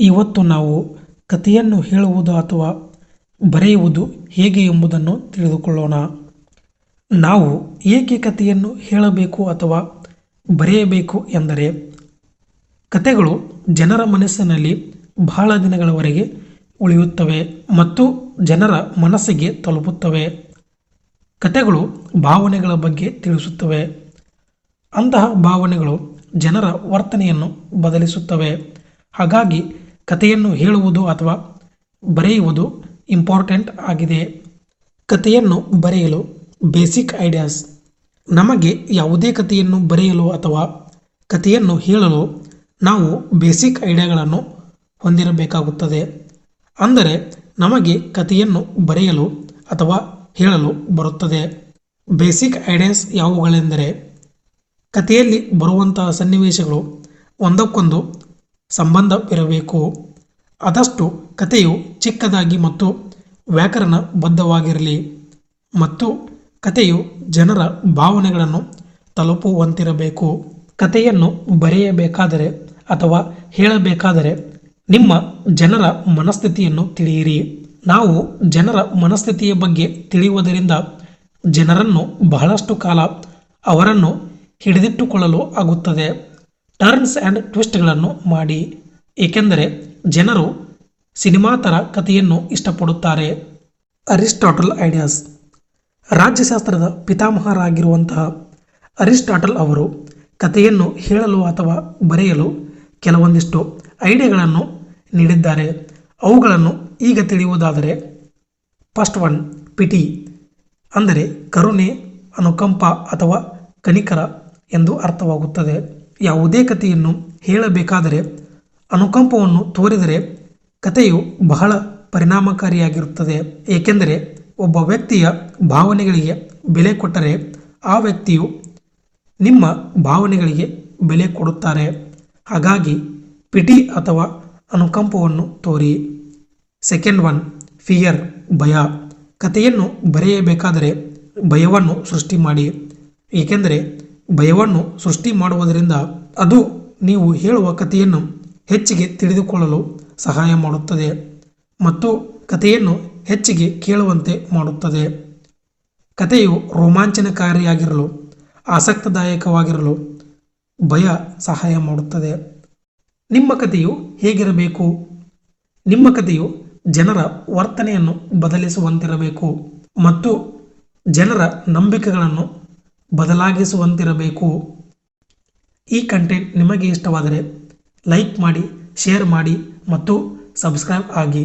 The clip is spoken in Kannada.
ಇವತ್ತು ನಾವು ಕಥೆಯನ್ನು ಹೇಳುವುದು ಅಥವಾ ಬರೆಯುವುದು ಹೇಗೆ ಎಂಬುದನ್ನು ತಿಳಿದುಕೊಳ್ಳೋಣ. ನಾವು ಏಕೆ ಕಥೆಯನ್ನು ಹೇಳಬೇಕು ಅಥವಾ ಬರೆಯಬೇಕು ಎಂದರೆ, ಕಥೆಗಳು ಜನರ ಮನಸ್ಸಿನಲ್ಲಿ ಬಹಳ ದಿನಗಳವರೆಗೆ ಉಳಿಯುತ್ತವೆ ಮತ್ತು ಜನರ ಮನಸ್ಸಿಗೆ ತಲುಪುತ್ತವೆ. ಕಥೆಗಳು ಭಾವನೆಗಳ ಬಗ್ಗೆ ತಿಳಿಸುತ್ತವೆ. ಅಂತಹ ಭಾವನೆಗಳು ಜನರ ವರ್ತನೆಯನ್ನು ಬದಲಿಸುತ್ತವೆ. ಹಾಗಾಗಿ ಕಥೆಯನ್ನು ಹೇಳುವುದು ಅಥವಾ ಬರೆಯುವುದು ಇಂಪಾರ್ಟೆಂಟ್ ಆಗಿದೆ. ಕಥೆಯನ್ನು ಬರೆಯಲು ಬೇಸಿಕ್ ಐಡಿಯಾಸ್ ನಮಗೆ ಯಾವುದೇ ಕಥೆಯನ್ನು ಬರೆಯಲು ಅಥವಾ ಕಥೆಯನ್ನು ಹೇಳಲು ನಾವು ಬೇಸಿಕ್ ಐಡಿಯಾಗಳನ್ನು ಹೊಂದಿರಬೇಕಾಗುತ್ತದೆ. ಅಂದರೆ ನಮಗೆ ಕಥೆಯನ್ನು ಬರೆಯಲು ಅಥವಾ ಹೇಳಲು ಬರುತ್ತದೆ. ಬೇಸಿಕ್ ಐಡಿಯಾಸ್ ಯಾವುಗಳೆಂದರೆ ಕಥೆಯಲ್ಲಿ ಬರುವಂತಹ ಸನ್ನಿವೇಶಗಳು ಒಂದಕ್ಕೊಂದು ಸಂಬಂಧವಿರಬೇಕು ಆದಷ್ಟು ಕಥೆಯು ಚಿಕ್ಕದಾಗಿ ಮತ್ತು ವ್ಯಾಕರಣಬದ್ಧವಾಗಿರಲಿ ಮತ್ತು ಕಥೆಯು ಜನರ ಭಾವನೆಗಳನ್ನು ತಲುಪುವಂತಿರಬೇಕು. ಕಥೆಯನ್ನು ಬರೆಯಬೇಕಾದರೆ ಅಥವಾ ಹೇಳಬೇಕಾದರೆ ನಿಮ್ಮ ಜನರ ಮನಸ್ಥಿತಿಯನ್ನು ತಿಳಿಯಿರಿ. ನಾವು ಜನರ ಮನಸ್ಥಿತಿಯ ಬಗ್ಗೆ ತಿಳಿಯುವುದರಿಂದ ಜನರನ್ನು ಬಹಳಷ್ಟು ಕಾಲ ಅವರನ್ನು ಹಿಡಿದಿಟ್ಟುಕೊಳ್ಳಲು ಆಗುತ್ತದೆ. ಟರ್ನ್ಸ್ ಆ್ಯಂಡ್ ಟ್ವಿಸ್ಟ್ಗಳನ್ನು ಮಾಡಿ, ಏಕೆಂದರೆ ಜನರು ಸಿನಿಮಾ ಥರ ಕಥೆಯನ್ನು ಇಷ್ಟಪಡುತ್ತಾರೆ. Aristotle ideas. ರಾಜ್ಯಶಾಸ್ತ್ರದ ಪಿತಾಮಹರಾಗಿರುವಂತಹ ಅರಿಸ್ಟಾಟಲ್ ಅವರು ಕಥೆಯನ್ನು ಹೇಳಲು ಅಥವಾ ಬರೆಯಲು ಕೆಲವೊಂದಿಷ್ಟು ಐಡಿಯಾಗಳನ್ನು ನೀಡಿದ್ದಾರೆ. ಅವುಗಳನ್ನು ಈಗ ತಿಳಿಯುವುದಾದರೆ ಫಸ್ಟ್ ಒನ್ ಪಿಟಿ ಅಂದರೆ ಕರುಣೆ, ಅನುಕಂಪ ಅಥವಾ ಕನಿಕರ ಎಂದು ಅರ್ಥವಾಗುತ್ತದೆ. ಯಾವುದೇ ಕಥೆಯನ್ನು ಹೇಳಬೇಕಾದರೆ ಅನುಕಂಪವನ್ನು ತೋರಿದರೆ ಕಥೆಯು ಬಹಳ ಪರಿಣಾಮಕಾರಿಯಾಗಿರುತ್ತದೆ. ಏಕೆಂದರೆ ಒಬ್ಬ ವ್ಯಕ್ತಿಯ ಭಾವನೆಗಳಿಗೆ ಬೆಲೆ ಕೊಟ್ಟರೆ ಆ ವ್ಯಕ್ತಿಯು ನಿಮ್ಮ ಭಾವನೆಗಳಿಗೆ ಬೆಲೆ ಕೊಡುತ್ತಾರೆ. ಹಾಗಾಗಿ ಪಿಟಿ ಅಥವಾ ಅನುಕಂಪವನ್ನು ತೋರಿ. ಸೆಕೆಂಡ್ ಒನ್, ಫಿಯರ್, ಭಯ. ಕಥೆಯನ್ನು ಬರೆಯಬೇಕಾದರೆ ಭಯವನ್ನು ಸೃಷ್ಟಿ ಮಾಡಿ. ಏಕೆಂದರೆ ಭಯವನ್ನು ಸೃಷ್ಟಿ ಮಾಡುವುದರಿಂದ ಅದು ನೀವು ಹೇಳುವ ಕಥೆಯನ್ನು ಹೆಚ್ಚಿಗೆ ತಿಳಿದುಕೊಳ್ಳಲು ಸಹಾಯ ಮಾಡುತ್ತದೆ ಮತ್ತು ಕಥೆಯನ್ನು ಹೆಚ್ಚಿಗೆ ಕೇಳುವಂತೆ ಮಾಡುತ್ತದೆ. ಕಥೆಯು ರೋಮಾಂಚನಕಾರಿಯಾಗಿರಲು, ಆಸಕ್ತದಾಯಕವಾಗಿರಲು ಭಯ ಸಹಾಯ ಮಾಡುತ್ತದೆ. ನಿಮ್ಮ ಕಥೆಯು ಹೇಗಿರಬೇಕು? ನಿಮ್ಮ ಕಥೆಯು ಜನರ ವರ್ತನೆಯನ್ನು ಬದಲಿಸುವಂತಿರಬೇಕು ಮತ್ತು ಜನರ ನಂಬಿಕೆಗಳನ್ನು ಬದಲಾಗಿಸುವಂತಿರಬೇಕು. ಈ ಕಂಟೆಂಟ್ ನಿಮಗೆ ಇಷ್ಟವಾದರೆ ಲೈಕ್ ಮಾಡಿ ಶೇರ್ ಮಾಡಿ ಮತ್ತು ಸಬ್ಸ್ಕ್ರೈಬ್ ಆಗಿ.